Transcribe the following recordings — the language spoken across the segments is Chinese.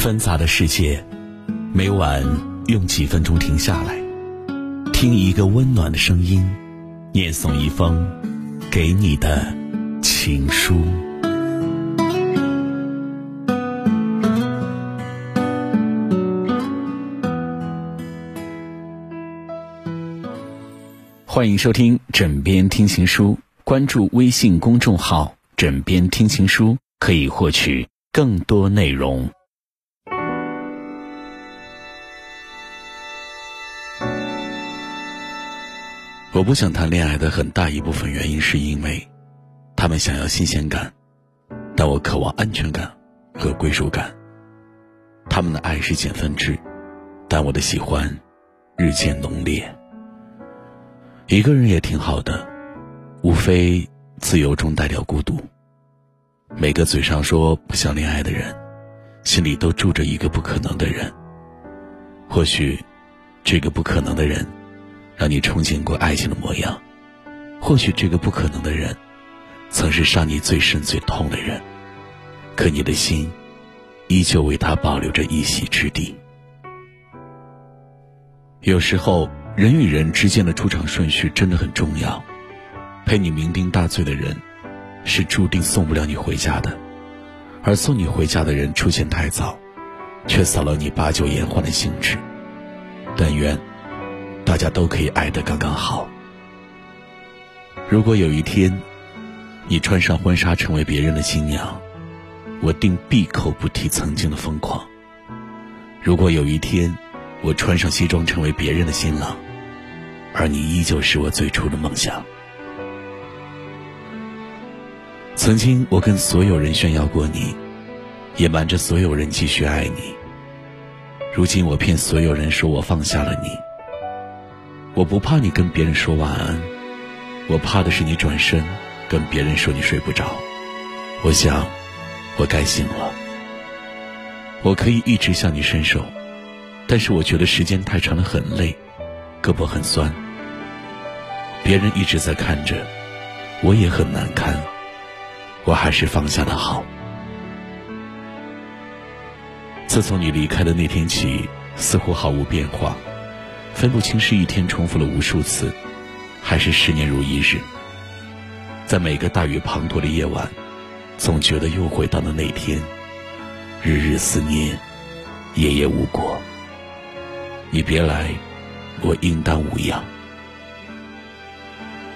纷杂的世界，每晚用几分钟停下来，听一个温暖的声音，念诵一封给你的情书。欢迎收听《枕边听情书》，关注微信公众号“枕边听情书”，可以获取更多内容。我不想谈恋爱的很大一部分原因，是因为他们想要新鲜感，但我渴望安全感和归属感。他们的爱是减分制，但我的喜欢日渐浓烈。一个人也挺好的，无非自由中带点孤独。每个嘴上说不想恋爱的人，心里都住着一个不可能的人。或许，这个不可能的人。让你憧憬过爱情的模样，或许这个不可能的人，曾是伤你最深最痛的人，可你的心，依旧为他保留着一席之地。有时候，人与人之间的出场顺序真的很重要。陪你酩酊大醉的人，是注定送不了你回家的；而送你回家的人出现太早，却扫了你把酒言欢的兴致。但愿。大家都可以爱得刚刚好。如果有一天，你穿上婚纱成为别人的新娘，我定闭口不提曾经的疯狂。如果有一天，我穿上西装成为别人的新郎，而你依旧是我最初的梦想。曾经，我跟所有人炫耀过你，也瞒着所有人继续爱你。如今，我骗所有人说我放下了你。我不怕你跟别人说晚安，我怕的是你转身跟别人说你睡不着。我想，我该醒了。我可以一直向你伸手，但是我觉得时间太长了，很累，胳膊很酸。别人一直在看着，我也很难堪。我还是放下的好。自从你离开的那天起，似乎毫无变化。分不清是一天重复了无数次，还是十年如一日。在每个大雨滂沱的夜晚，总觉得又回到了那天，日日思念，夜夜无果。你别来，我应当无恙。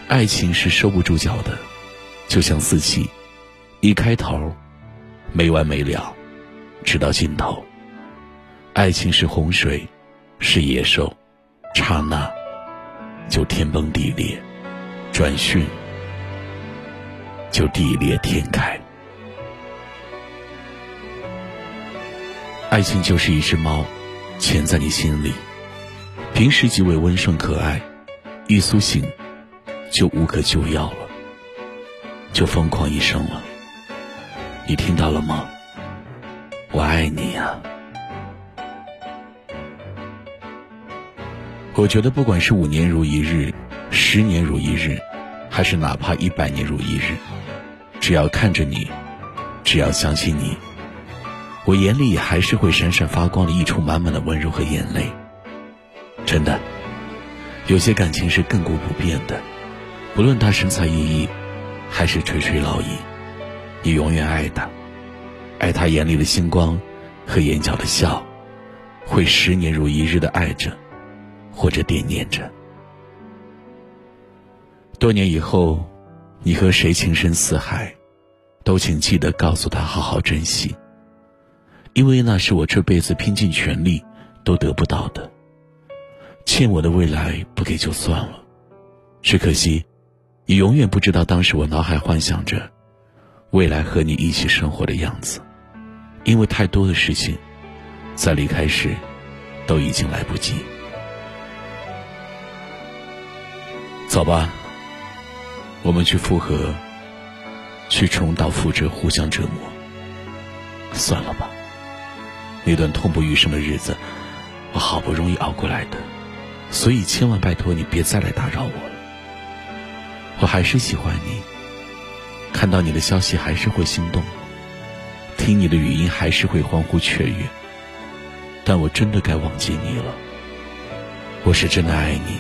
爱情是收不住脚的，就像四季，一开头，没完没了，直到尽头。爱情是洪水，是野兽。刹那，就天崩地裂；转瞬，就地裂天开。爱情就是一只猫，潜在你心里，平时极为温顺可爱，一苏醒，就无可救药了，就疯狂一生了。你听到了吗？我爱你呀。我觉得，不管是五年如一日，十年如一日，还是哪怕一百年如一日，只要看着你，只要相信你，我眼里还是会闪闪发光的溢出满满的温柔和眼泪。真的，有些感情是亘古不变的，不论他神采奕奕，还是垂垂老矣，你永远爱他，爱他眼里的星光和眼角的笑，会十年如一日的爱着。或者惦念着。多年以后，你和谁情深似海，都请记得告诉他好好珍惜，因为那是我这辈子拼尽全力都得不到的。欠我的未来不给就算了，只可惜，你永远不知道当时我脑海幻想着未来和你一起生活的样子，因为太多的事情，在离开时都已经来不及。走吧，我们去复合，去重蹈覆辙，互相折磨。算了吧，那段痛不欲生的日子，我好不容易熬过来的，所以千万拜托你别再来打扰我了。我还是喜欢你，看到你的消息还是会心动，听你的语音还是会欢呼雀跃，但我真的该忘记你了。我是真的爱你，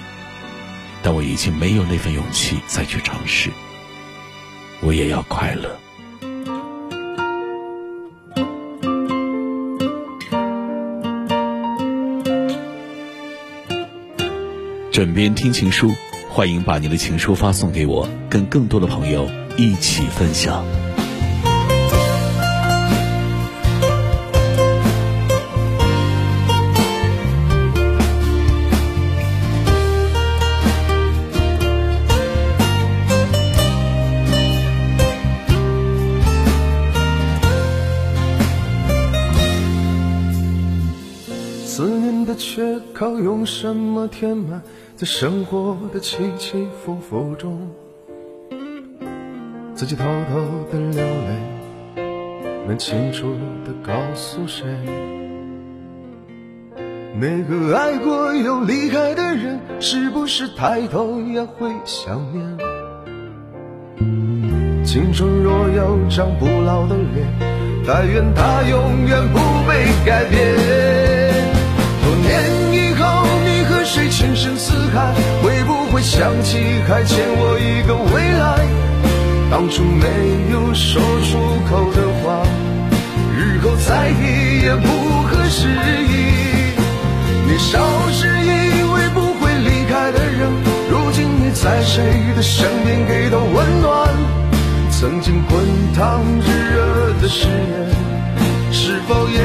但我已经没有那份勇气再去尝试。我也要快乐。枕边听情书，欢迎把你的情书发送给我，跟更多的朋友一起分享。缺口用什么填满？在生活的起起伏伏中，自己偷偷的流泪，能清楚的告诉谁？每个爱过又离开的人，是不是抬头也会想念？青春若有张不老的脸，但愿它永远不被改变。谁情深似海？会不会想起还欠我一个未来？当初没有说出口的话，日后再提也不合时宜。年少时以为不会离开的人，如今你在谁的身边给的温暖？曾经滚烫炙热的誓言，是否也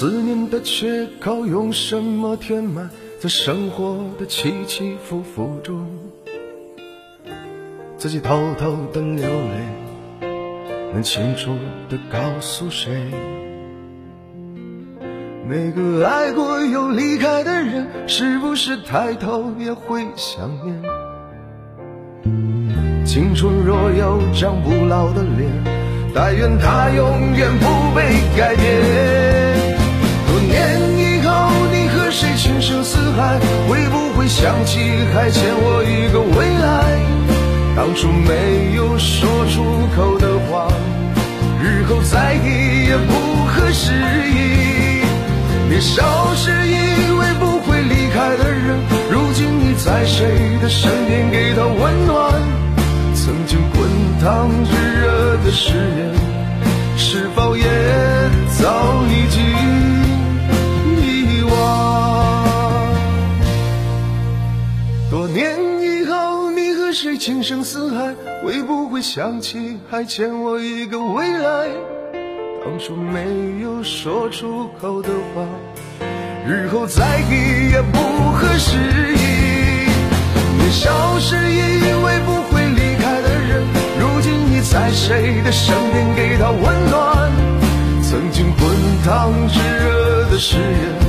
思念的缺口用什么填满？在生活的起起伏伏中，自己偷偷的流泪，能清楚的告诉谁？每个爱过又离开的人，是不是抬头也会想念？青春若有张不老的脸，但愿它永远不被改变。谁情深似海？会不会想起还欠我一个未来？当初没有说出口的话，日后再提也不合时宜。年少时以为不会离开的人，如今你在谁的身边给他温暖？曾经滚烫炙热的誓言，情深似海？会不会想起还欠我一个未来？当初没有说出口的话，日后再提也不合时宜。年少时以为不会离开的人，如今你在谁的身边给他温暖？曾经滚烫炙热的誓言。